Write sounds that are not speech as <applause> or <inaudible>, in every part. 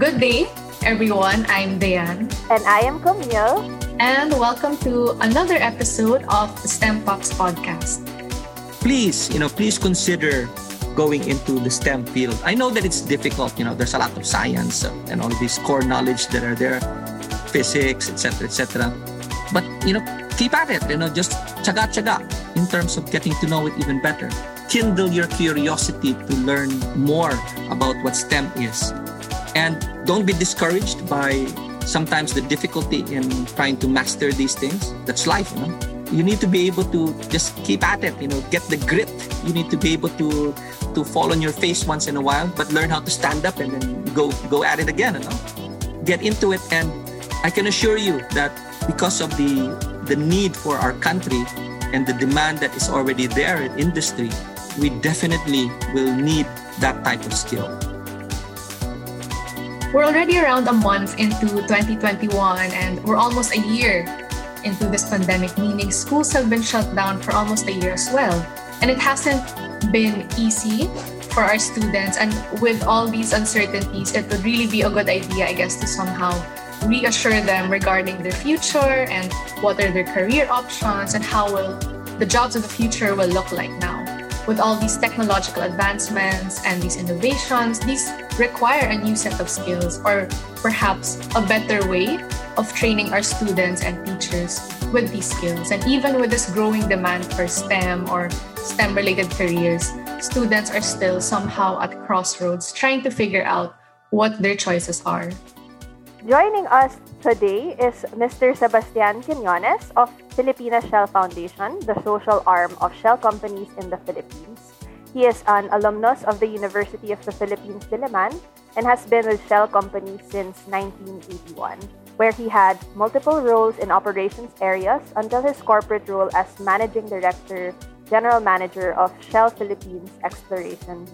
Good day, everyone. I'm Dayan. And I am Camille. And welcome to another episode of the STEM Talks podcast. Please, you know, please consider going into the STEM field. I know that it's difficult, you know, there's a lot of science and all these core knowledge that are there, physics, etc., etc. But, you know, keep at it, you know, just chaga chaga in terms of getting to know it even better. Kindle your curiosity to learn more about what STEM is. And don't be discouraged by sometimes the difficulty in trying to master these things. That's life, you. You need to be able to just keep at it, you know, get the grit. You need to be able to to fall on your face once in a while, but learn how to stand up and then go go at it again, you know. Get into it and I can assure you that because of the the need for our country and the demand that is already there in industry, we definitely will need that type of skill. We're already around a month into 2021 and we're almost a year into this pandemic, meaning schools have been shut down for almost a year as well. And it hasn't been easy for our students. And with all these uncertainties, it would really be a good idea, I guess, to somehow reassure them regarding their future and what are their career options and how will the jobs of the future will look like now with all these technological advancements and these innovations, these require a new set of skills or perhaps a better way of training our students and teachers with these skills. And even with this growing demand for STEM or STEM related careers, students are still somehow at crossroads trying to figure out what their choices are. Joining us today is Mr. Sebastian Quinones of Pilipinas Shell Foundation, the social arm of shell companies in the Philippines. He is an alumnus of the University of the Philippines, Diliman, and has been with Shell Company since 1981, where he had multiple roles in operations areas until his corporate role as Managing Director, General Manager of Shell Philippines Exploration.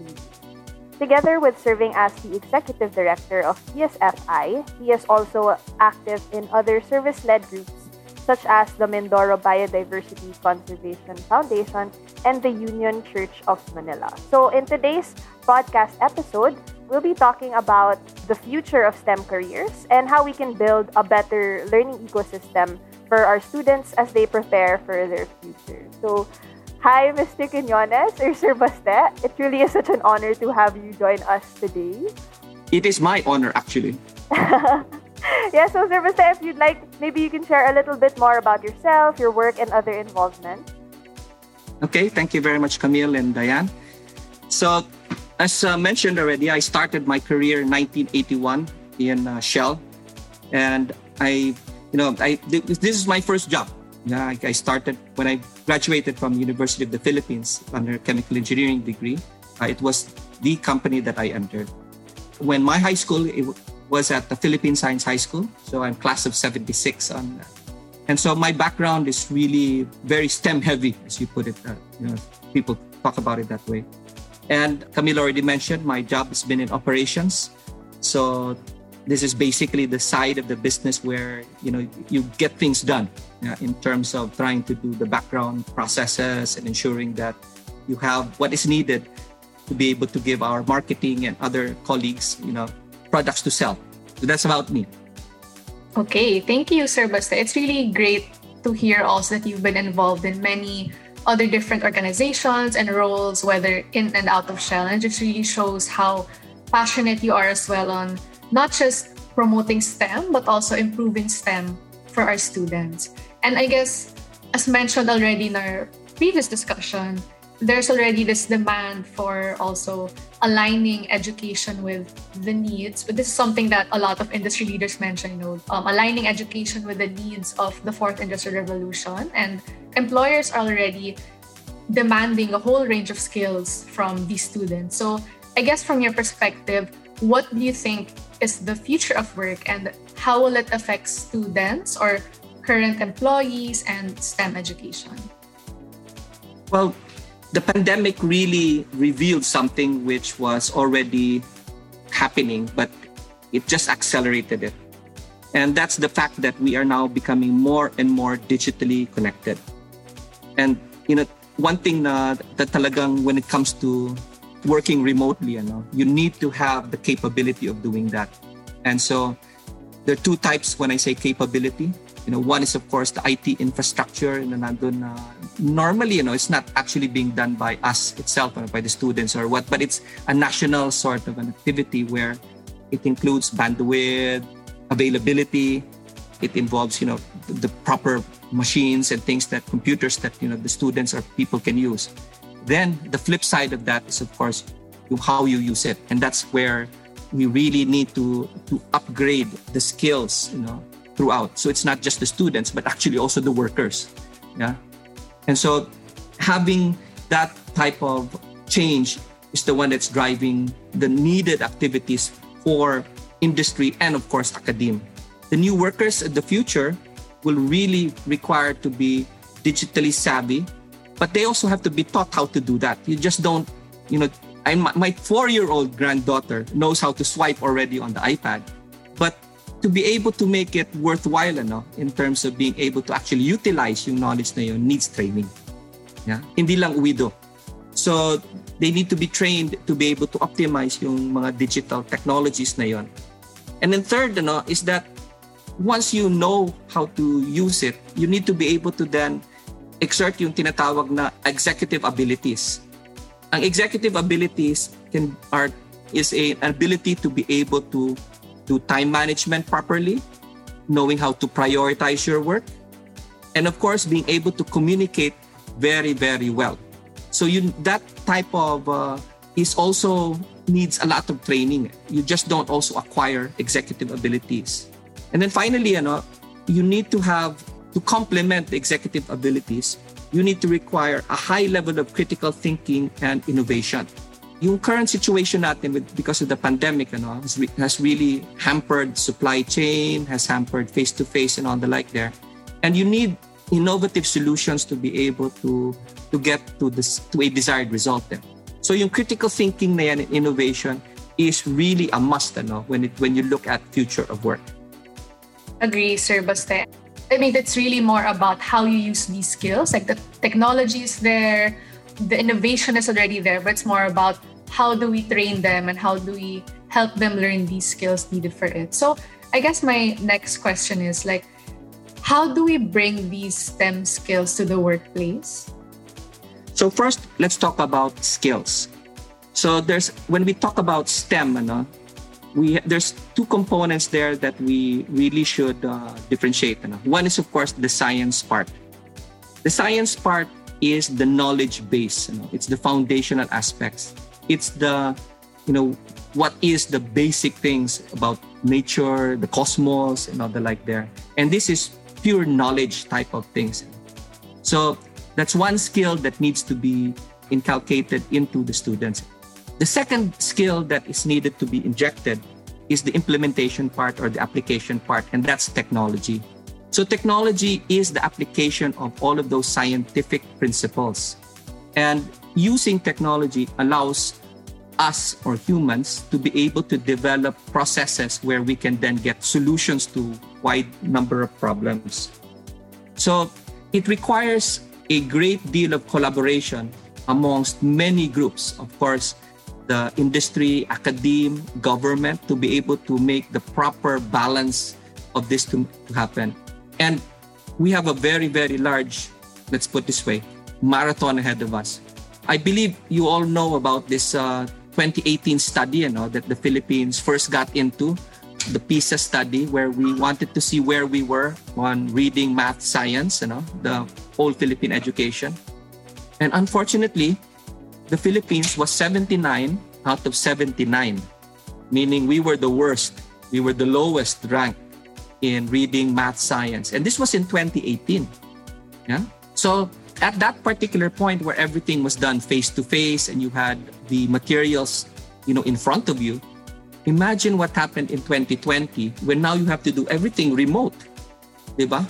Together with serving as the executive director of PSFI, he is also active in other service led groups such as the Mindoro Biodiversity Conservation Foundation and the Union Church of Manila. So, in today's podcast episode, we'll be talking about the future of STEM careers and how we can build a better learning ecosystem for our students as they prepare for their future. So, Hi, Mr. Quinones or Sir Baste. It really is such an honor to have you join us today. It is my honor, actually. <laughs> yeah, so Sir Baste, if you'd like, maybe you can share a little bit more about yourself, your work, and other involvement. Okay, thank you very much, Camille and Diane. So, as uh, mentioned already, I started my career in 1981 in uh, Shell, and I, you know, I this is my first job. Yeah, I, I started when I graduated from University of the Philippines under chemical engineering degree. Uh, it was the company that I entered. When my high school it was at the Philippine Science High School, so I'm class of 76 on that. And so my background is really very STEM heavy, as you put it. Uh, you know, people talk about it that way. And Camille already mentioned my job has been in operations. So this is basically the side of the business where you know you get things done in terms of trying to do the background processes and ensuring that you have what is needed to be able to give our marketing and other colleagues you know products to sell. So that's about me. Okay thank you sir Baste. It's really great to hear also that you've been involved in many other different organizations and roles whether in and out of shell. And it just really shows how passionate you are as well on not just promoting STEM, but also improving STEM for our students. And I guess, as mentioned already in our previous discussion, there's already this demand for also aligning education with the needs. But this is something that a lot of industry leaders mention, you know, um, aligning education with the needs of the fourth industrial revolution. And employers are already demanding a whole range of skills from these students. So I guess from your perspective, what do you think is the future of work and how will it affect students or current employees and STEM education? Well, the pandemic really revealed something which was already happening, but it just accelerated it. And that's the fact that we are now becoming more and more digitally connected. And you know, one thing na, that talagang when it comes to working remotely, you know, you need to have the capability of doing that. And so there are two types when I say capability. You know, one is of course the IT infrastructure you know, nandun, normally, you know, it's not actually being done by us itself or by the students or what, but it's a national sort of an activity where it includes bandwidth, availability, it involves, you know, the proper machines and things that computers that, you know, the students or people can use. Then the flip side of that is of course how you use it. And that's where we really need to to upgrade the skills you know throughout. So it's not just the students but actually also the workers. Yeah? And so having that type of change is the one that's driving the needed activities for industry and of course academia. The new workers of the future will really require to be digitally savvy but they also have to be taught how to do that. You just don't you know I, my four-year-old granddaughter knows how to swipe already on the iPad, but to be able to make it worthwhile ano, in terms of being able to actually utilize yung knowledge na yun needs training. Yeah? Hindi lang uwido. So, they need to be trained to be able to optimize yung mga digital technologies na yun. And then third ano, is that once you know how to use it, you need to be able to then exert yung tinatawag na executive abilities ang executive abilities can are is a, an ability to be able to do time management properly, knowing how to prioritize your work, and of course being able to communicate very very well. So you that type of uh, is also needs a lot of training. You just don't also acquire executive abilities. And then finally, you know, you need to have to complement the executive abilities you need to require a high level of critical thinking and innovation. Yung current situation natin with, because of the pandemic ano, has, re, has really hampered supply chain, has hampered face-to-face and all the like there. And you need innovative solutions to be able to to get to this to a desired result there. So yung critical thinking na yan and innovation is really a must ano, when it when you look at future of work. Agree, Sir Baste. I mean, it's really more about how you use these skills. Like the technology is there, the innovation is already there, but it's more about how do we train them and how do we help them learn these skills needed for it. So I guess my next question is like, how do we bring these STEM skills to the workplace? So first, let's talk about skills. So there's when we talk about STEM, ano, we there's two components there that we really should uh, differentiate. Ano? One is of course the science part. The science part is the knowledge base. You know? It's the foundational aspects. It's the you know what is the basic things about nature, the cosmos, and all the like there. And this is pure knowledge type of things. So that's one skill that needs to be inculcated into the students. The second skill that is needed to be injected is the implementation part or the application part, and that's technology. So, technology is the application of all of those scientific principles. And using technology allows us or humans to be able to develop processes where we can then get solutions to wide number of problems. So, it requires a great deal of collaboration amongst many groups. Of course, the industry, academe, government to be able to make the proper balance of this to, to happen. And we have a very, very large, let's put this way, marathon ahead of us. I believe you all know about this uh, 2018 study you know, that the Philippines first got into, the PISA study, where we wanted to see where we were on reading, math, science, you know, the whole Philippine education. And unfortunately, the Philippines was 79 out of 79, meaning we were the worst. We were the lowest ranked in reading, math, science. And this was in 2018. Yeah. So at that particular point where everything was done face to face and you had the materials, you know, in front of you, imagine what happened in 2020 when now you have to do everything remote. Diba?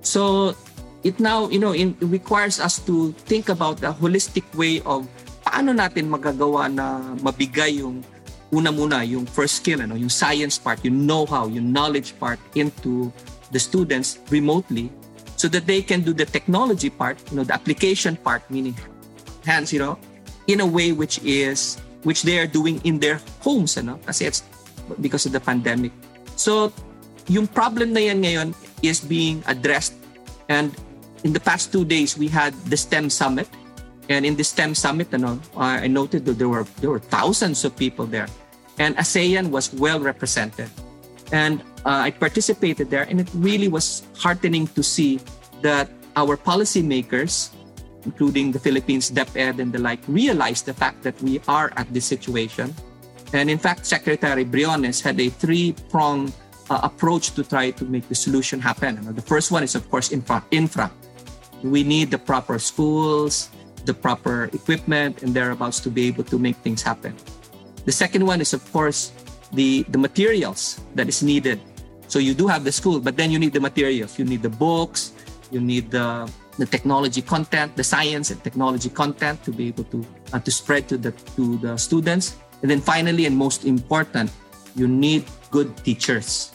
So it now, you know, it requires us to think about a holistic way of paano natin magagawa na mabigay yung una muna yung first skill ano yung science part yung know-how yung knowledge part into the students remotely so that they can do the technology part you know the application part meaning hands you know in a way which is which they are doing in their homes ano kasi it's because of the pandemic. So, yung problem na yan ngayon is being addressed. And in the past two days, we had the STEM Summit. And in the STEM Summit, ano, I noted that there were, there were thousands of people there. And ASEAN was well represented. And uh, I participated there, and it really was heartening to see that our policymakers, including the Philippines DepEd and the like, realized the fact that we are at this situation. And in fact, Secretary Briones had a three-pronged uh, approach to try to make the solution happen. The first one is, of course, infra. infra. We need the proper schools, the proper equipment, and thereabouts to be able to make things happen. The second one is, of course, the, the materials that is needed. So you do have the school, but then you need the materials. You need the books, you need the, the technology content, the science and technology content to be able to, uh, to spread to the, to the students. And then finally, and most important, you need good teachers.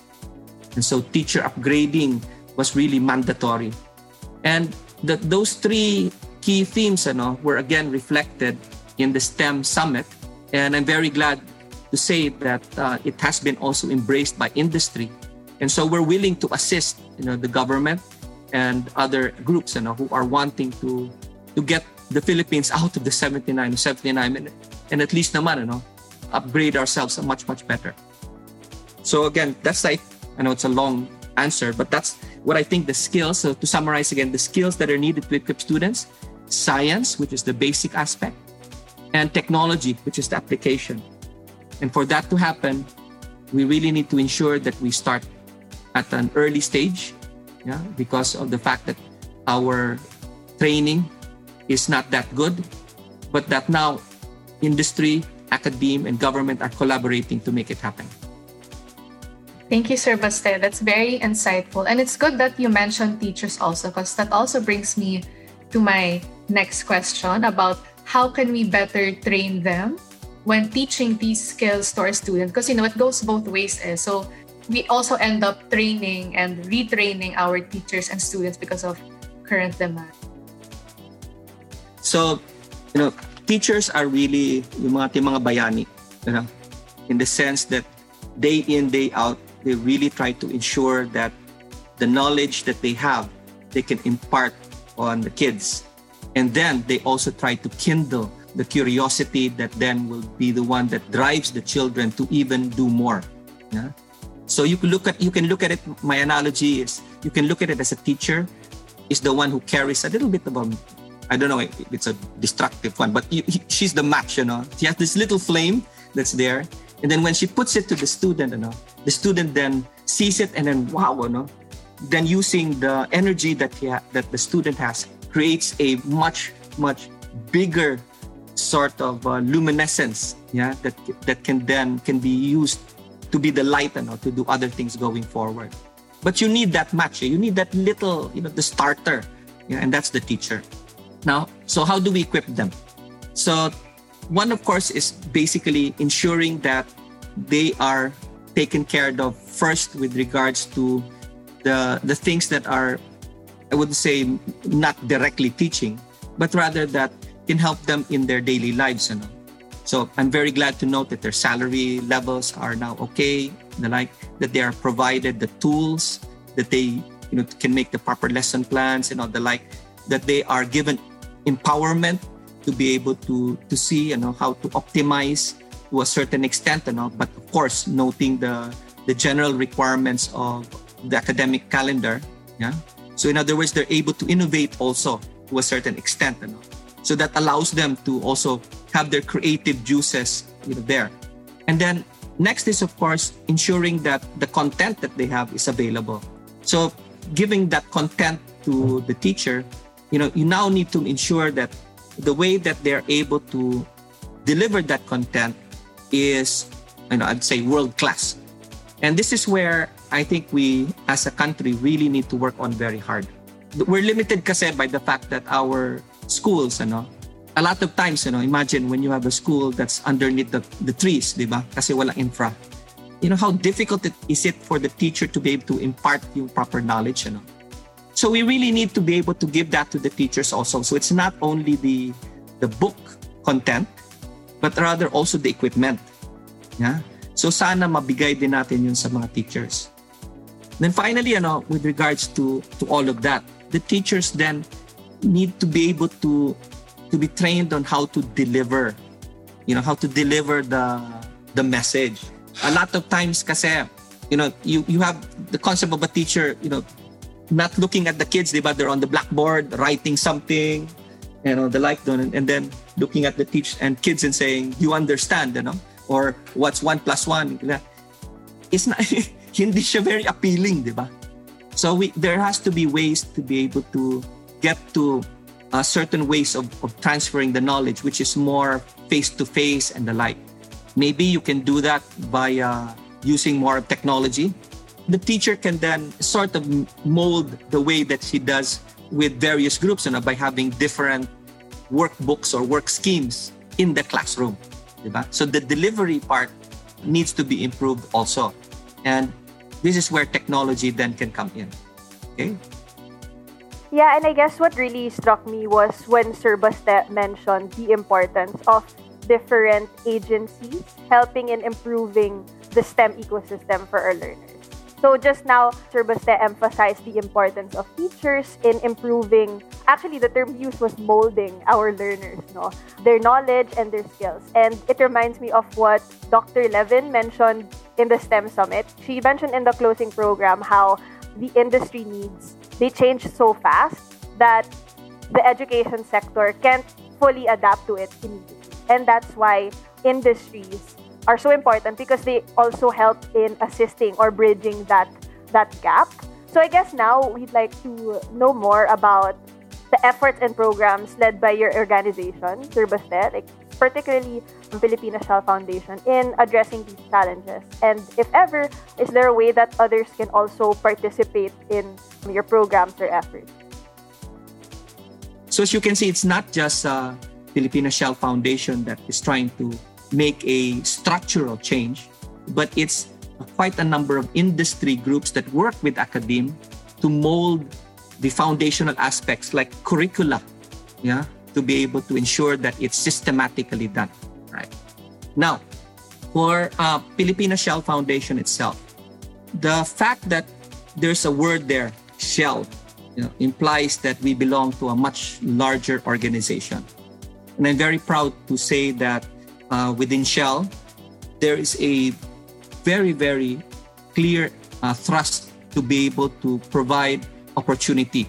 And so teacher upgrading was really mandatory. And that those three key themes ano, were again reflected in the STEM summit. And I'm very glad to say that uh, it has been also embraced by industry. And so we're willing to assist you know, the government and other groups you know, who are wanting to, to get the Philippines <laughs> out of the 79 79 and, and at least naman, you know, upgrade ourselves much, much better. So again, that's like, I know it's a long answer, but that's what I think the skills. So to summarize again, the skills that are needed to equip students, science, which is the basic aspect, and technology, which is the application. And for that to happen, we really need to ensure that we start at an early stage, yeah, because of the fact that our training is not that good, but that now industry, academia, and government are collaborating to make it happen. Thank you, Sir Baste. That's very insightful. And it's good that you mentioned teachers also, because that also brings me to my next question about how can we better train them when teaching these skills to our students? Because you know it goes both ways eh? so we also end up training and retraining our teachers and students because of current demand. So you know teachers are really yung mga, mga bayani you know, in the sense that day in day out they really try to ensure that the knowledge that they have they can impart on the kids and then they also try to kindle the curiosity that then will be the one that drives the children to even do more. Yeah? So you can look at you can look at it my analogy is you can look at it as a teacher is the one who carries a little bit of a i don't know it's a destructive one but you, he, she's the match you know? She has this little flame that's there and then when she puts it to the student you know the student then sees it and then wow you know then using the energy that he ha- that the student has creates a much much bigger sort of uh, luminescence yeah that that can then can be used to be the light and to do other things going forward. But you need that match. You need that little you know the starter yeah, and that's the teacher. Now so how do we equip them? So one of course is basically ensuring that they are taken care of first with regards to the the things that are i would say not directly teaching but rather that can help them in their daily lives. You know? So I'm very glad to note that their salary levels are now okay. The like that they are provided the tools that they you know can make the proper lesson plans and all the like that they are given empowerment to be able to to see you know how to optimize to a certain extent you know but of course noting the the general requirements of the academic calendar yeah so in other words they're able to innovate also to a certain extent you know so that allows them to also have their creative juices you know, there. And then next is of course ensuring that the content that they have is available. So giving that content to the teacher, you know, you now need to ensure that the way that they're able to deliver that content is, you know, I'd say world class. And this is where I think we as a country really need to work on very hard. We're limited kasi by the fact that our schools, ano, a lot of times, you know, imagine when you have a school that's underneath the, the trees, di ba? Kasi walang infra. You know, how difficult it, is it for the teacher to be able to impart yung proper knowledge, you know? So we really need to be able to give that to the teachers also. So it's not only the, the book content, but rather also the equipment. Yeah? So sana mabigay din natin yun sa mga teachers. Then finally, ano, with regards to, to all of that, the teachers then need to be able to to be trained on how to deliver, you know, how to deliver the the message. A lot of times kasi, you know, you, you have the concept of a teacher, you know, not looking at the kids, but they're on the blackboard writing something, you know, the like, and then looking at the teach and kids and saying, you understand, you know, or what's one plus one. It's not, <laughs> hindi siya very appealing, di ba? So we, there has to be ways to be able to get to uh, certain ways of, of transferring the knowledge, which is more face to face and the like. Maybe you can do that by uh, using more technology. The teacher can then sort of mold the way that she does with various groups you know, by having different workbooks or work schemes in the classroom. Diba? So the delivery part needs to be improved also. And this is where technology then can come in. Okay? Yeah, and I guess what really struck me was when Sir Baste mentioned the importance of different agencies helping in improving the STEM ecosystem for our learners. So just now, Sir Baste emphasized the importance of teachers in improving, actually the term used was molding our learners, no? Their knowledge and their skills. And it reminds me of what Dr. Levin mentioned in the STEM Summit. She mentioned in the closing program how the industry needs, they change so fast that the education sector can't fully adapt to it immediately. And that's why industries are so important because they also help in assisting or bridging that that gap. So I guess now we'd like to know more about the efforts and programs led by your organization, Sir like particularly Pilipinas Shell Foundation, in addressing these challenges. And if ever, is there a way that others can also participate in your programs or efforts? So as you can see, it's not just uh, Pilipinas Shell Foundation that is trying to make a structural change, but it's quite a number of industry groups that work with academe to mold the foundational aspects like curricula, yeah, to be able to ensure that it's systematically done, right? Now, for uh, Pilipinas Shell Foundation itself, the fact that there's a word there, shell, you know, implies that we belong to a much larger organization. And I'm very proud to say that uh, within Shell, there is a very, very clear uh, thrust to be able to provide opportunity,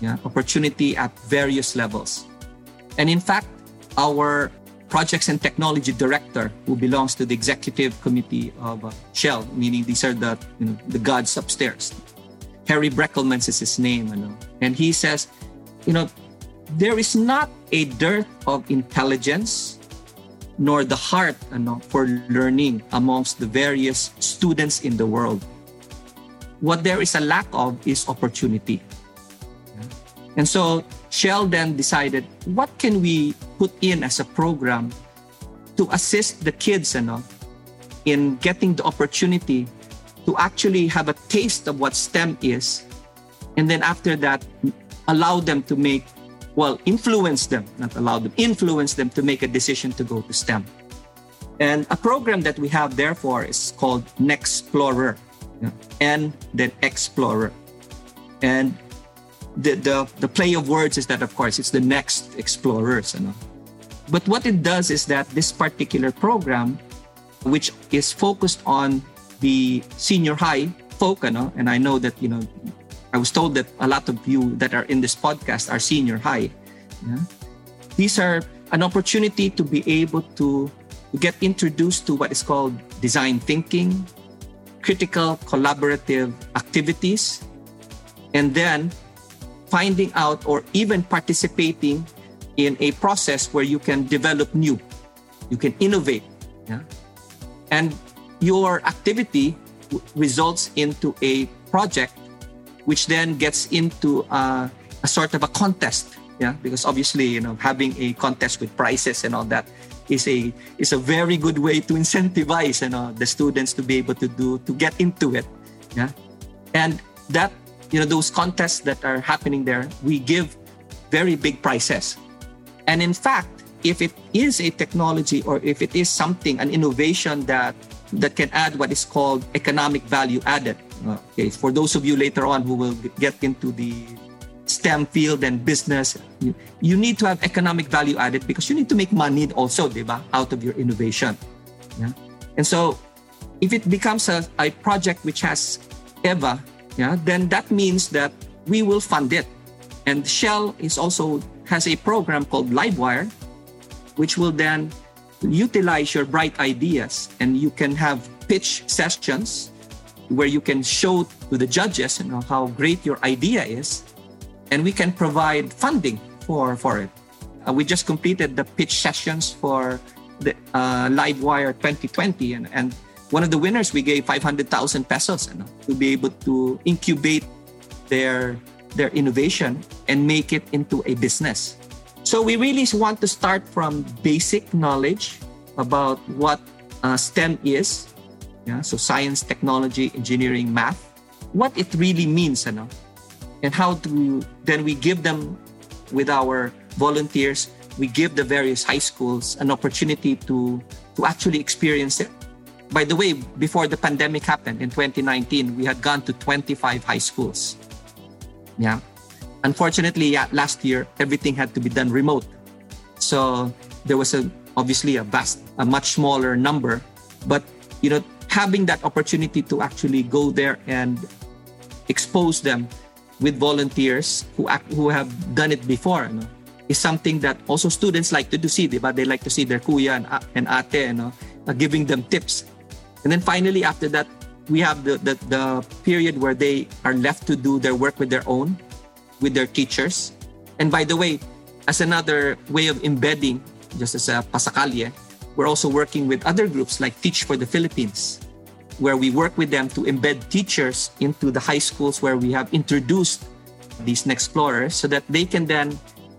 yeah, opportunity at various levels. And in fact, our projects and technology director, who belongs to the executive committee of uh, Shell, meaning these are the you know, the gods upstairs. Harry Breckelmans is his name, you know, and he says, you know, there is not a dearth of intelligence nor the heart ano, for learning amongst the various students in the world. What there is a lack of is opportunity. And so Shell then decided, what can we put in as a program to assist the kids ano, in getting the opportunity to actually have a taste of what STEM is, and then after that, allow them to make well, influence them, not allow them, influence them to make a decision to go to STEM. And a program that we have, therefore, is called NXplorer, yeah, and then Explorer. And the, the, the play of words is that, of course, it's the next explorers. You know? But what it does is that this particular program, which is focused on the senior high folk, you know, and I know that, you know, I was told that a lot of you that are in this podcast are senior high. These are an opportunity to be able to get introduced to what is called design thinking, critical collaborative activities, and then finding out or even participating in a process where you can develop new, you can innovate. Yeah? And your activity results into a project which then gets into uh, a sort of a contest. Yeah, because obviously, you know, having a contest with prizes and all that is a is a very good way to incentivize you know the students to be able to do to get into it. Yeah, and that you know those contests that are happening there, we give very big prizes, and in fact, if it is a technology or if it is something an innovation that that can add what is called economic value added. Okay, for those of you later on who will get into the STEM field and business, you, you need to have economic value added because you need to make money also, diba, out of your innovation. Yeah? And so if it becomes a, a project which has EVA, yeah, then that means that we will fund it. And Shell is also has a program called Livewire, which will then utilize your bright ideas. And you can have pitch sessions where you can show to the judges you know how great your idea is. And we can provide funding for for it. Uh, we just completed the pitch sessions for the uh, livewire 2020 and, and one of the winners we gave 500000 pesos know, to be able to incubate their their innovation and make it into a business so we really want to start from basic knowledge about what uh, STEM is. Yeah, so science, technology, engineering, math. What it really means, know, and how to then we give them with our volunteers. We give the various high schools an opportunity to to actually experience it. By the way, before the pandemic happened in 2019, we had gone to 25 high schools. Yeah, Unfortunately, yeah, last year everything had to be done remote. So there was a obviously a vast, a much smaller number, but you know, having that opportunity to actually go there and expose them with volunteers who act, who have done it before, you know, is something that also students like to do see, but they like to see their kuya and, and ate, you know, uh, giving them tips. And then finally, after that, we have the, the, the period where they are left to do their work with their own with their teachers. And by the way, as another way of embedding, just as a pasakalye, we're also working with other groups like Teach for the Philippines, where we work with them to embed teachers into the high schools where we have introduced these next explorers so that they can then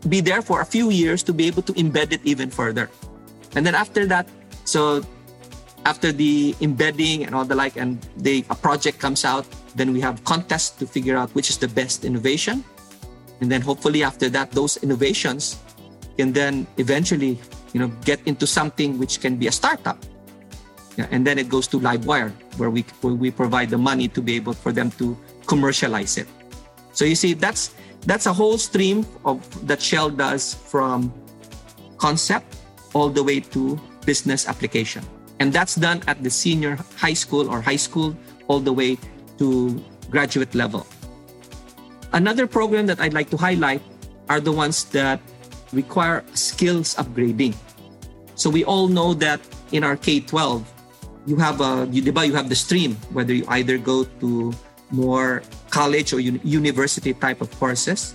be there for a few years to be able to embed it even further. And then after that, so after the embedding and all the like, and the a project comes out, then we have contests to figure out which is the best innovation. And then hopefully after that, those innovations can then eventually, you know, get into something which can be a startup. Yeah, and then it goes to Livewire, where we where we provide the money to be able for them to commercialize it. So you see, that's that's a whole stream of that Shell does from concept all the way to business application. And that's done at the senior high school or high school all the way to graduate level. Another program that I'd like to highlight are the ones that require skills upgrading. So we all know that in our K-12, you have a you, you have the stream whether you either go to more college or uni- university type of courses,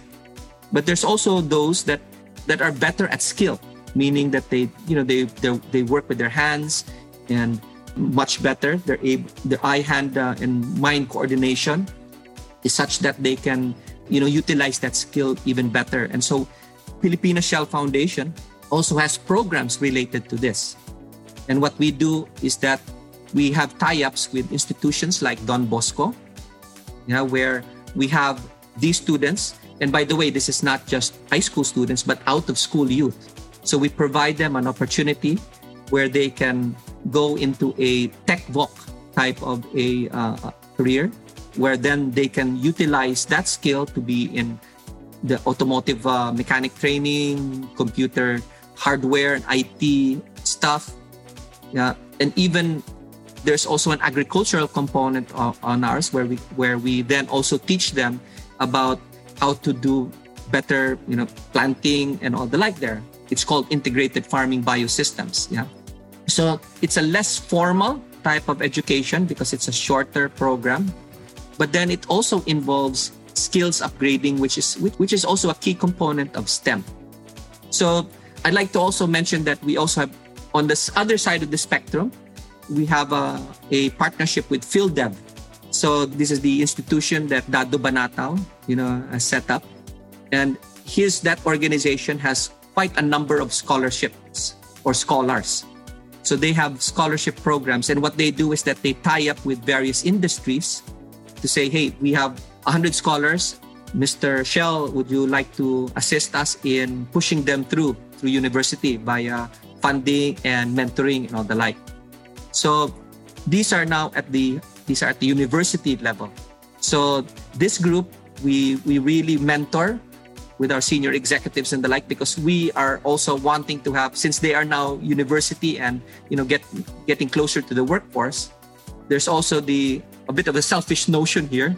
but there's also those that that are better at skill, meaning that they you know they, they work with their hands and much better. They're their eye hand uh, and mind coordination is such that they can you know utilize that skill even better. And so Pilipinas Shell foundation also has programs related to this. And what we do is that we have tie-ups with institutions like don bosco yeah, where we have these students. And by the way this is not just high school students but out of school youth. So we provide them an opportunity where they can go into a tech voc type of a uh, career where then they can utilize that skill to be in the automotive uh, mechanic training, computer hardware and IT stuff. Yeah, and even there's also an agricultural component on ours where we where we then also teach them about how to do better, you know, planting and all the like there. It's called integrated farming biosystems. Yeah. So it's a less formal type of education because it's a shorter program but then it also involves skills upgrading, which is which is also a key component of STEM. So I'd like to also mention that we also have on this other side of the spectrum, we have a, a partnership with PhilDev. So this is the institution that Dado Banatao, you know, has set up. And his that organization has quite a number of scholarships or scholars. So they have scholarship programs. And what they do is that they tie up with various industries to say, hey, we have 100 scholars. Mr. Shell, would you like to assist us in pushing them through through university via funding and mentoring and all the like? So these are now at the these are at the university level. So this group we we really mentor with our senior executives and the like because we are also wanting to have since they are now university and you know get getting closer to the workforce there's also the a bit of a selfish notion here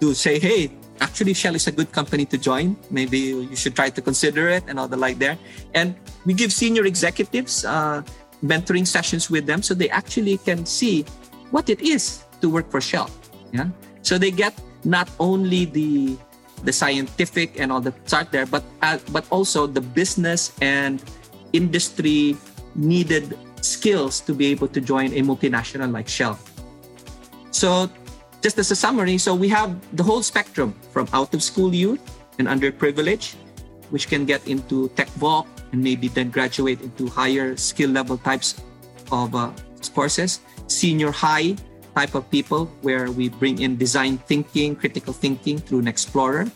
to say hey actually shell is a good company to join. Maybe you should try to consider it and all the like there. And we give senior executives uh, mentoring sessions with them so they actually can see what it is to work for shell yeah? So they get not only the the scientific and all the start there, but uh, but also the business and industry needed skills to be able to join a multinational like Shell. So, just as a summary, so we have the whole spectrum from out of school youth and underprivileged, which can get into tech voc and maybe then graduate into higher skill level types of uh, courses, senior high type of people where we bring in design thinking, critical thinking through NXplorer.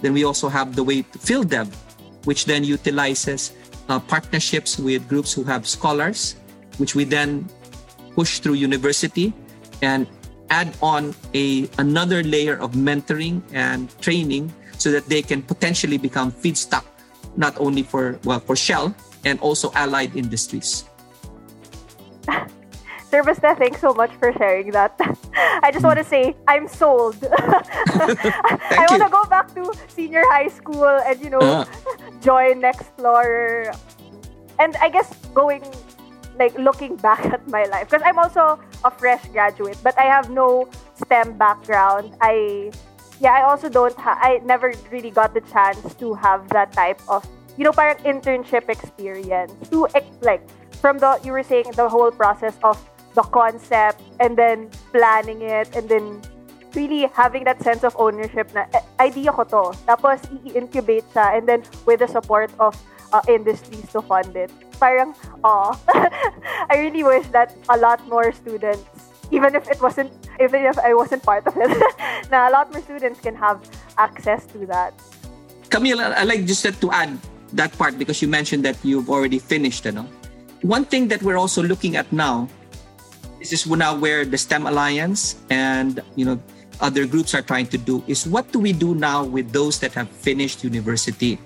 Then we also have the way to PhilDev, which then utilizes uh, partnerships with groups who have scholars, which we then push through university and add on a another layer of mentoring and training so that they can potentially become feedstock not only for well for Shell and also allied industries. <laughs> Sir Baste, thanks so much for sharing that. <laughs> I just want to say I'm sold. <laughs> I want to go back to senior high school and you know uh. <laughs> join Explorer. And I guess going like looking back at my life because I'm also a fresh graduate, but I have no STEM background. I yeah, I also don't ha- I never really got the chance to have that type of you know parang internship experience to like from the you were saying the whole process of the concept and then planning it and then really having that sense of ownership na eh, idea ko to. Tapos i-incubate siya and then with the support of uh, industries to fund it. Parang, oh, <laughs> I really wish that a lot more students, even if it wasn't, even if I wasn't part of it, <laughs> na a lot more students can have access to that. Camille, I like just to add that part because you mentioned that you've already finished, you know. One thing that we're also looking at now this is now where the STEM Alliance and you know other groups are trying to do is what do we do now with those that have finished university?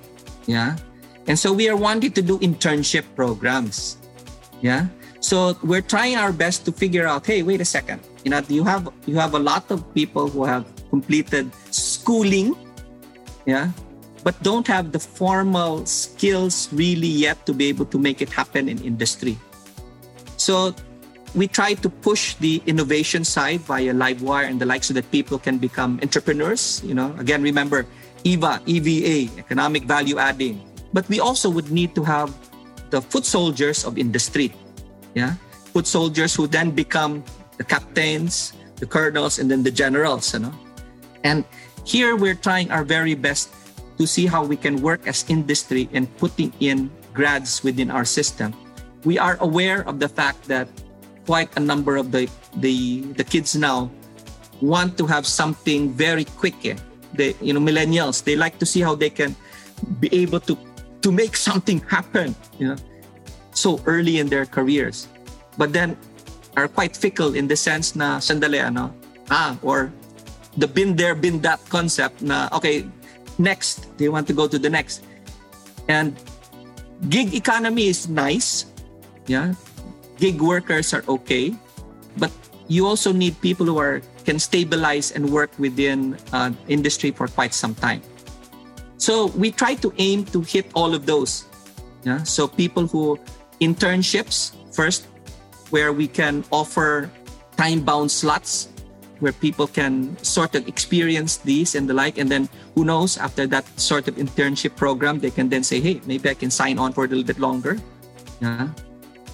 Yeah. And so we are wanting to do internship programs. Yeah. So we're trying our best to figure out, hey, wait a second. You know, you have you have a lot of people who have completed schooling, yeah, but don't have the formal skills really yet to be able to make it happen in industry. So we try to push the innovation side via Livewire and the like so that people can become entrepreneurs. You know, again, remember EVA, EVA, economic value adding. But we also would need to have the foot soldiers of industry. Yeah. Foot soldiers who then become the captains, the colonels, and then the generals, you know. And here we're trying our very best to see how we can work as industry in putting in grads within our system. We are aware of the fact that quite a number of the the the kids now want to have something very quick. Eh? They, you know, millennials they like to see how they can be able to to make something happen. You know, so early in their careers, but then are quite fickle in the sense na sandali ano ah or the been there been that concept na okay next they want to go to the next and gig economy is nice yeah gig workers are okay, but you also need people who are can stabilize and work within uh, industry for quite some time. So we try to aim to hit all of those. Yeah? So people who internships first, where we can offer time-bound slots where people can sort of experience these and the like and then who knows after that sort of internship program they can then say hey maybe i can sign on for a little bit longer yeah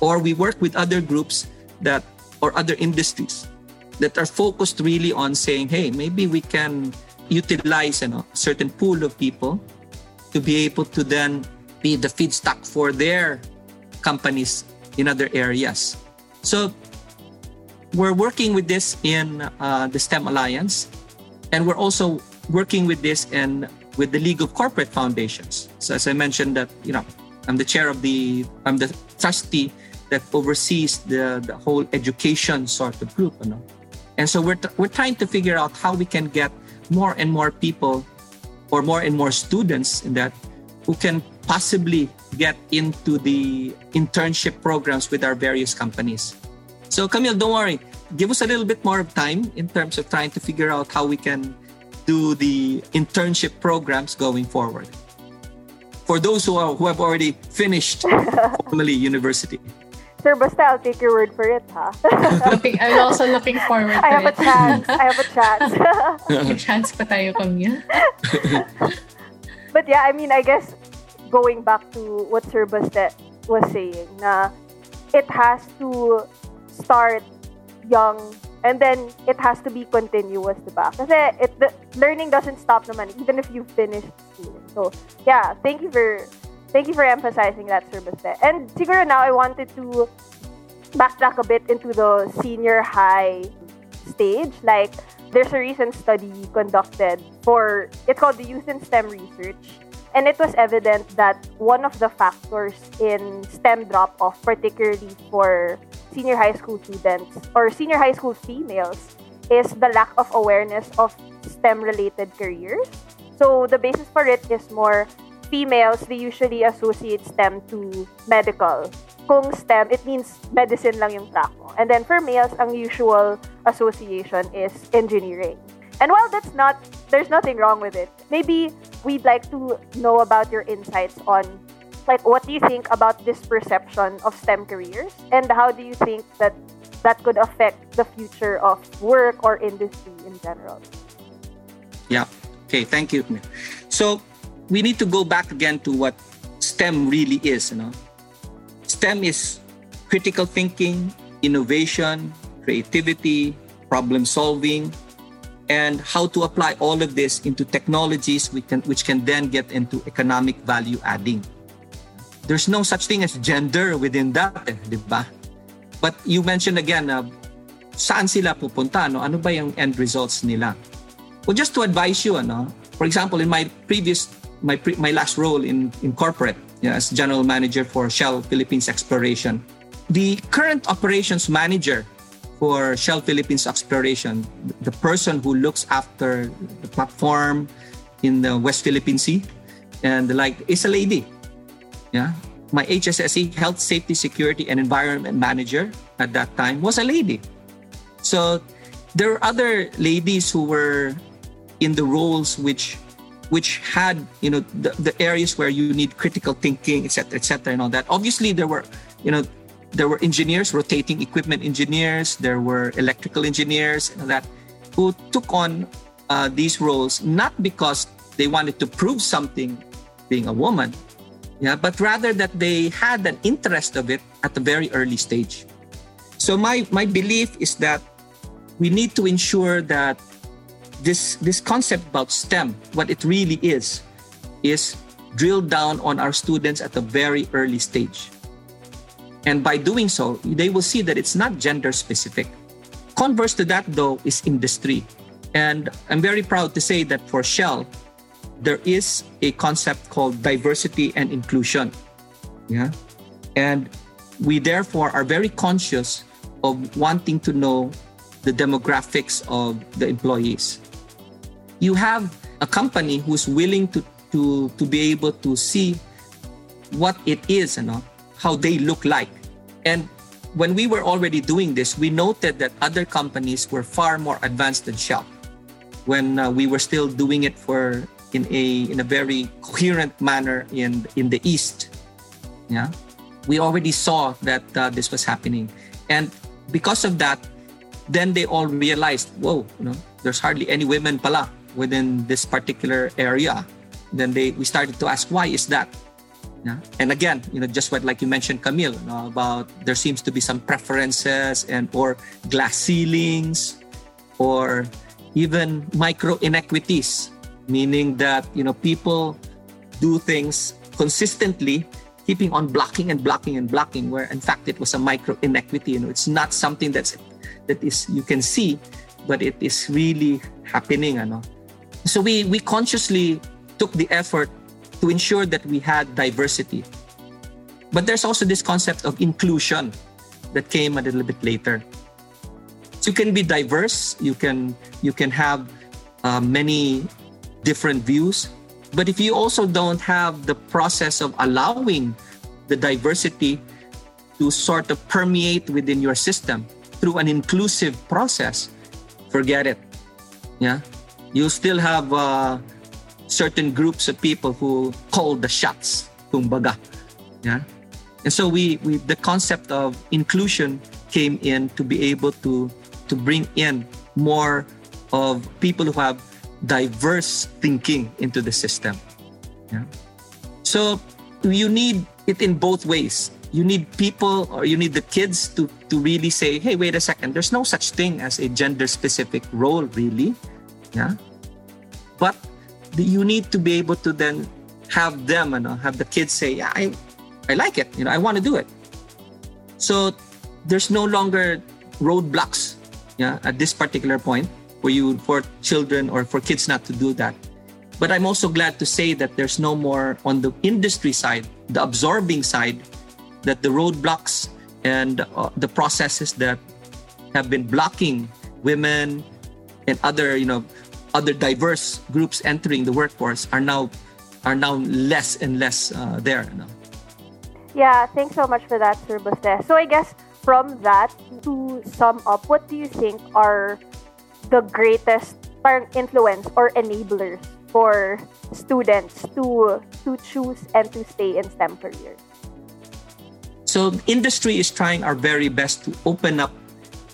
or we work with other groups that or other industries that are focused really on saying hey maybe we can utilize you know, a certain pool of people to be able to then be the feedstock for their companies in other areas. So we're working with this in uh, the stem alliance and we're also working with this in with the league of corporate foundations. So as i mentioned that you know i'm the chair of the i'm the trustee that oversees the, the whole education sort of group. You know? And so we're, t- we're trying to figure out how we can get more and more people or more and more students in that who can possibly get into the internship programs with our various companies. So Camille, don't worry. Give us a little bit more of time in terms of trying to figure out how we can do the internship programs going forward. For those who, are, who have already finished <laughs> formally university. Sir, basta I'll take your word for it, ha? <laughs> looking, I'm also looking forward to I have it. a chance. I have a <laughs> chance. May chance pa tayo, Camille. <laughs> but yeah, I mean, I guess going back to what Sir Baste was saying, na it has to start young and then it has to be continuous, diba? Kasi it, the learning doesn't stop naman, even if you finish school. So, yeah, thank you for thank you for emphasizing that, Sir Baste. And siguro now I wanted to backtrack a bit into the senior high stage. Like, there's a recent study conducted for, it's called the Youth in STEM Research. And it was evident that one of the factors in STEM drop off, particularly for senior high school students or senior high school females, is the lack of awareness of STEM related careers. So the basis for it is more females, they usually associate STEM to medical. Kung STEM, it means medicine lang yung track mo. And then for males, ang usual association is engineering. And while that's not, there's nothing wrong with it. Maybe we'd like to know about your insights on like what do you think about this perception of STEM careers and how do you think that that could affect the future of work or industry in general? Yeah. Okay, thank you. So we need to go back again to what STEM really is, you know. STEM is critical thinking, innovation, creativity, problem solving, and how to apply all of this into technologies which can, which can then get into economic value adding. There's no such thing as gender within that, eh, di ba? But you mentioned again, uh, saan sila pupunta? No? Ano ba yung end results nila? Well, just to advise you, ano, for example, in my previous, my pre, my last role in, in corporate, as general manager for Shell Philippines Exploration, the current operations manager for Shell Philippines Exploration, the person who looks after the platform in the West Philippine Sea and the like, is a lady. Yeah. My HSSE, Health, Safety, Security, and Environment Manager at that time was a lady. So there were other ladies who were in the roles which which had you know the, the areas where you need critical thinking etc etc and all that. Obviously there were you know there were engineers rotating equipment engineers there were electrical engineers and that who took on uh, these roles not because they wanted to prove something being a woman yeah but rather that they had an interest of it at a very early stage. So my my belief is that we need to ensure that this this concept about STEM, what it really is, is drilled down on our students at a very early stage. And by doing so, they will see that it's not gender specific. Converse to that, though, is industry. And I'm very proud to say that for Shell, there is a concept called diversity and inclusion. Yeah. And we therefore are very conscious of wanting to know the demographics of the employees. You have a company who's willing to, to, to be able to see what it is, you know, how they look like. And when we were already doing this, we noted that other companies were far more advanced than Shell. When uh, we were still doing it for in a in a very coherent manner in in the East, yeah, we already saw that uh, this was happening, and because of that, then they all realized, whoa, you know, there's hardly any women pala within this particular area. Then they we started to ask why is that? Yeah. And again, you know, just what like you mentioned, Camille, you know, about there seems to be some preferences and or glass ceilings, or even micro inequities, meaning that you know people do things consistently, keeping on blocking and blocking and blocking, where in fact it was a micro inequity. You know, it's not something that's that is you can see, but it is really happening. Ano? So we we consciously took the effort to ensure that we had diversity. But there's also this concept of inclusion. that came a little bit later. So you can be diverse. You can you can have uh, many different views, but if you also don't have the process of allowing the diversity to sort of permeate within your system through an inclusive process, forget it. Yeah, you still have uh, certain groups of people who call the shots, kumbaga. Yeah, and so we, we the concept of inclusion came in to be able to to bring in more of people who have diverse thinking into the system. Yeah. So you need it in both ways. You need people or you need the kids to, to really say, hey, wait a second, there's no such thing as a gender specific role, really. Yeah. But you need to be able to then have them, you know, have the kids say, yeah, I, I like it, you know, I want to do it. So there's no longer roadblocks yeah, at this particular point for you, for children or for kids not to do that. But I'm also glad to say that there's no more on the industry side, the absorbing side, that the roadblocks and uh, the processes that have been blocking women and other, you know, other diverse groups entering the workforce are now are now less and less uh, there. Yeah, thanks so much for that, Sir Baste. So I guess from that, to sum up, what do you think are the greatest influence or enablers for students to to choose and to stay in STEM careers? So industry is trying our very best to open up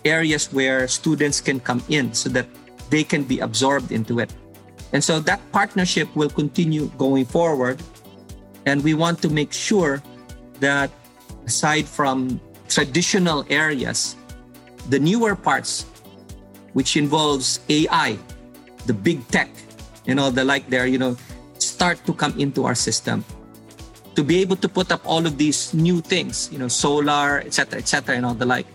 areas where students can come in so that they can be absorbed into it. And so that partnership will continue going forward. And we want to make sure that aside from traditional areas, the newer parts, which involves AI, the big tech, you know, the like there, you know, start to come into our system. To be able to put up all of these new things, you know, solar, etc., etc., and all the like,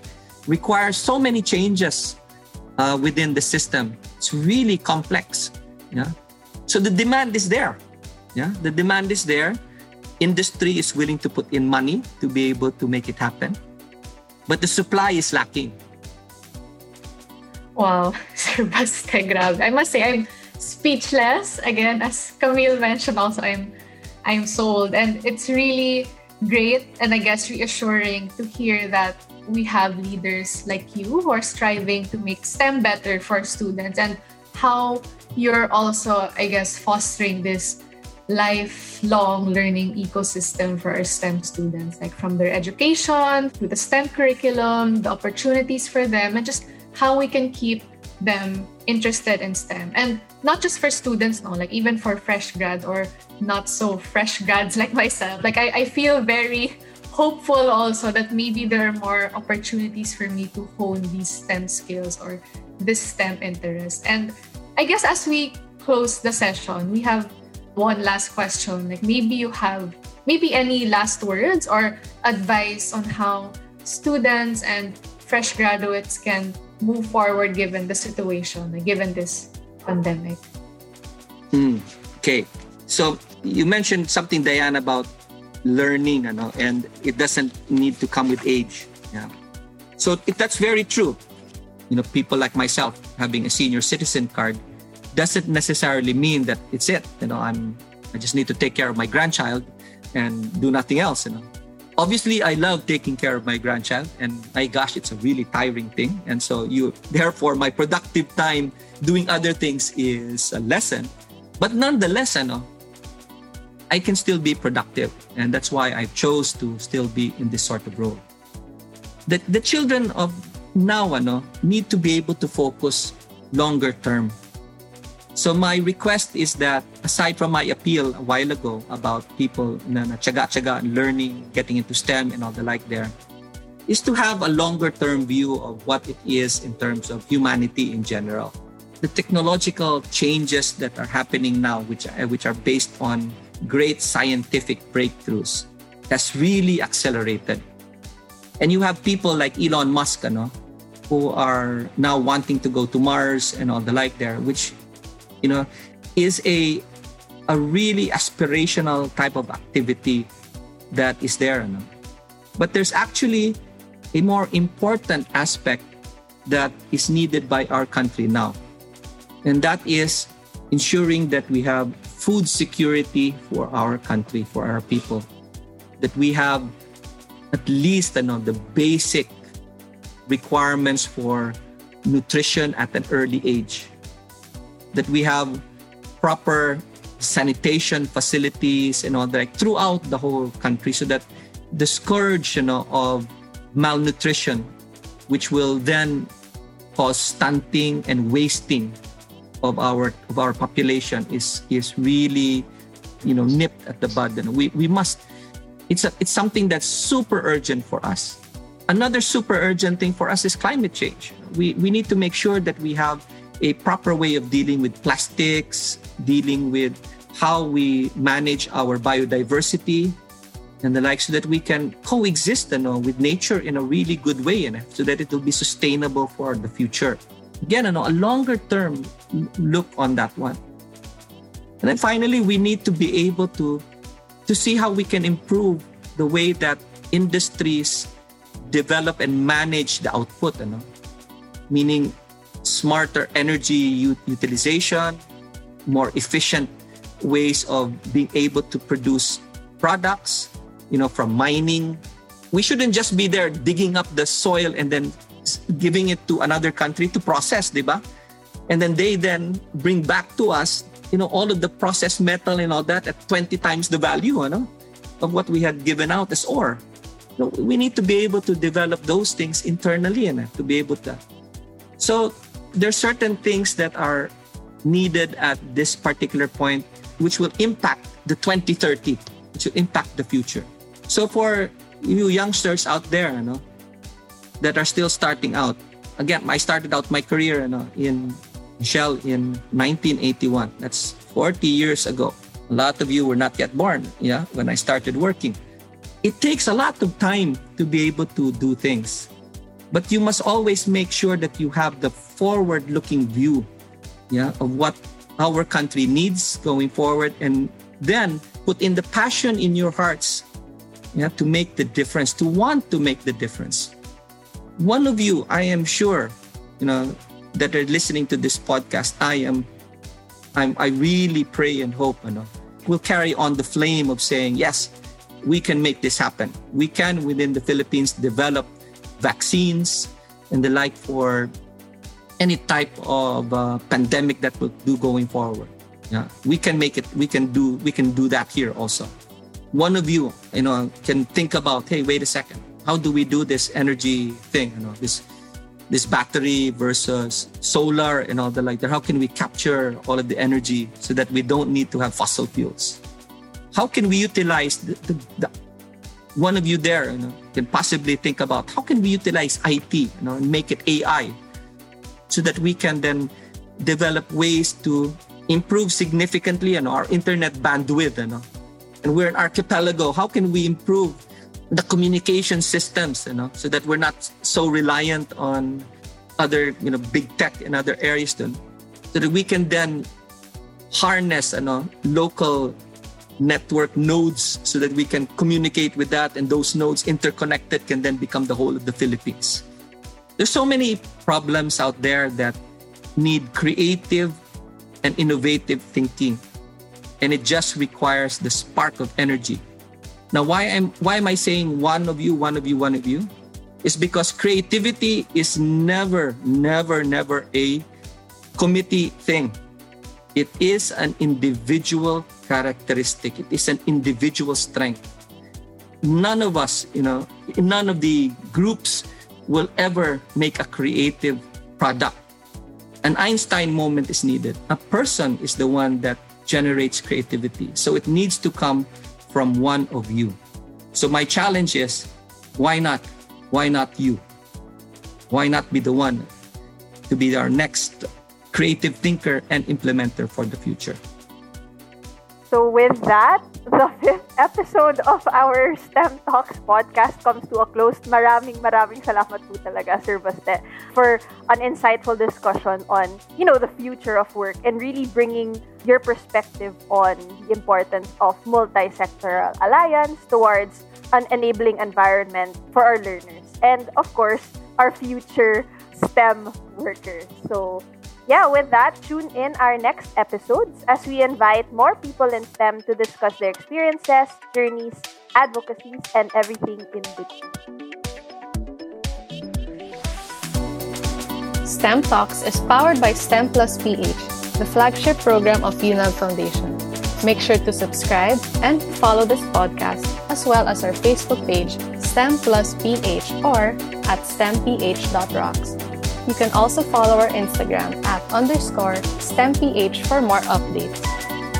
requires so many changes uh, within the system. It's really complex. Yeah. So the demand is there. Yeah. The demand is there. Industry is willing to put in money to be able to make it happen. But the supply is lacking. Wow. <laughs> I must say, I'm speechless. Again, as Camille mentioned also, I'm I'm sold. And it's really great and I guess reassuring to hear that we have leaders like you who are striving to make STEM better for students and how you're also, I guess, fostering this lifelong learning ecosystem for our STEM students, like from their education to the STEM curriculum, the opportunities for them, and just how we can keep them interested in STEM. And not just for students, no, like even for fresh grad or not so fresh grads like myself. Like I, I feel very hopeful also that maybe there are more opportunities for me to hone these STEM skills or this STEM interest. And I guess as we close the session, we have one last question. Like maybe you have maybe any last words or advice on how students and fresh graduates can move forward given the situation, given this pandemic. Mm, okay. So you mentioned something, Diane, about learning ano, and it doesn't need to come with age. Yeah. So if that's very true. You know people like myself having a senior citizen card doesn't necessarily mean that it's it. You know i'm i just need to take care of my grandchild and do nothing else you know. Obviously i love taking care of my grandchild and my gosh it's a really tiring thing. And so you therefore my productive time doing other things is a lesson. But nonetheless you know I can still be productive. And that's why I chose to still be in this sort of role. The, the children of now ano, need to be able to focus longer term. So my request is that aside from my appeal a while ago about people na, na tsaga-tsaga learning, getting into STEM and all the like there, is to have a longer term view of what it is in terms of humanity in general. The technological changes that are happening now, which, which are based on great scientific breakthroughs that's really accelerated. And you have people like Elon Musk, ano, who are now wanting to go to Mars and all the like there, which, you know, is a a really aspirational type of activity that is there. Ano? But there's actually a more important aspect that is needed by our country now. And that is ensuring that we have food security for our country, for our people. That we have at least you know, the basic requirements for nutrition at an early age. That we have proper sanitation facilities and all that throughout the whole country so that the scourge you know, of malnutrition, which will then cause stunting and wasting of our of our population is is really you know nipped at the bud. And we we must it's a, it's something that's super urgent for us. Another super urgent thing for us is climate change. We we need to make sure that we have a proper way of dealing with plastics dealing with how we manage our biodiversity and the like so that we can coexist you know, with nature in a really good way know, so that it will be sustainable for the future. Again, you know, a longer term look on that one. And then finally, we need to be able to, to see how we can improve the way that industries develop and manage the output, you know? meaning smarter energy utilization, more efficient ways of being able to produce products, you know, from mining. We shouldn't just be there digging up the soil and then giving it to another country to process, diba? And then they then bring back to us, you know, all of the processed metal and all that at 20 times the value, you know, of what we had given out as ore. You know, we need to be able to develop those things internally and to be able to. So there's certain things that are needed at this particular point which will impact the 2030, which will impact the future. So for you youngsters out there, you know, that are still starting out, again, I started out my career you know, in Shell in 1981. That's 40 years ago. A lot of you were not yet born, yeah, when I started working. It takes a lot of time to be able to do things. But you must always make sure that you have the forward-looking view, yeah, of what our country needs going forward and then put in the passion in your hearts yeah, to make the difference, to want to make the difference. One of you, I am sure, you know, that are listening to this podcast, I am, I'm, I really pray and hope, you know, will carry on the flame of saying, yes, we can make this happen. We can, within the Philippines, develop vaccines and the like for any type of uh, pandemic that will do going forward. Yeah, we can make it. We can do. We can do that here also. One of you, you know, can think about, hey, wait a second. How do we do this energy thing? You know, this this battery versus solar and all the like. How can we capture all of the energy so that we don't need to have fossil fuels? How can we utilize the, the, the one of you there you know, can possibly think about how can we utilize IT you know, and make it AI so that we can then develop ways to improve significantly you know, our internet bandwidth. You know? And we're an archipelago. How can we improve the communication systems you know, so that we're not so reliant on other you know, big tech in other areas then, so that we can then harness you know, local network nodes so that we can communicate with that and those nodes interconnected can then become the whole of the Philippines. There's so many problems out there that need creative and innovative thinking. And it just requires the spark of energy. Now, why am why am I saying one of you, one of you, one of you? Is because creativity is never, never, never a committee thing. It is an individual characteristic. It is an individual strength. None of us, you know, none of the groups will ever make a creative product. An Einstein moment is needed. A person is the one that generates creativity. So it needs to come from one of you. So my challenge is why not? Why not you? Why not be the one to be our next creative thinker and implementer for the future? So, with that, the fifth episode of our STEM Talks podcast comes to a close. Maraming maraming salamat po talaga, Sir Baste, for an insightful discussion on, you know, the future of work and really bringing your perspective on the importance of multi-sectoral alliance towards an enabling environment for our learners. and of course, our future STEM workers. So, yeah, with that, tune in our next episodes as we invite more people in STEM to discuss their experiences, journeys, advocacies, and everything in between. STEM Talks is powered by STEM Plus PH, the flagship program of Unilab Foundation. Make sure to subscribe and follow this podcast as well as our Facebook page, STEM Plus PH, or at stemph.rocks. You can also follow our Instagram at underscore STEMPH for more updates.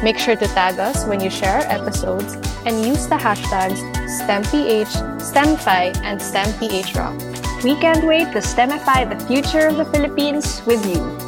Make sure to tag us when you share our episodes and use the hashtags STEMPH, STEMify, and STEMPHRock. We can't wait to STEMify the future of the Philippines with you.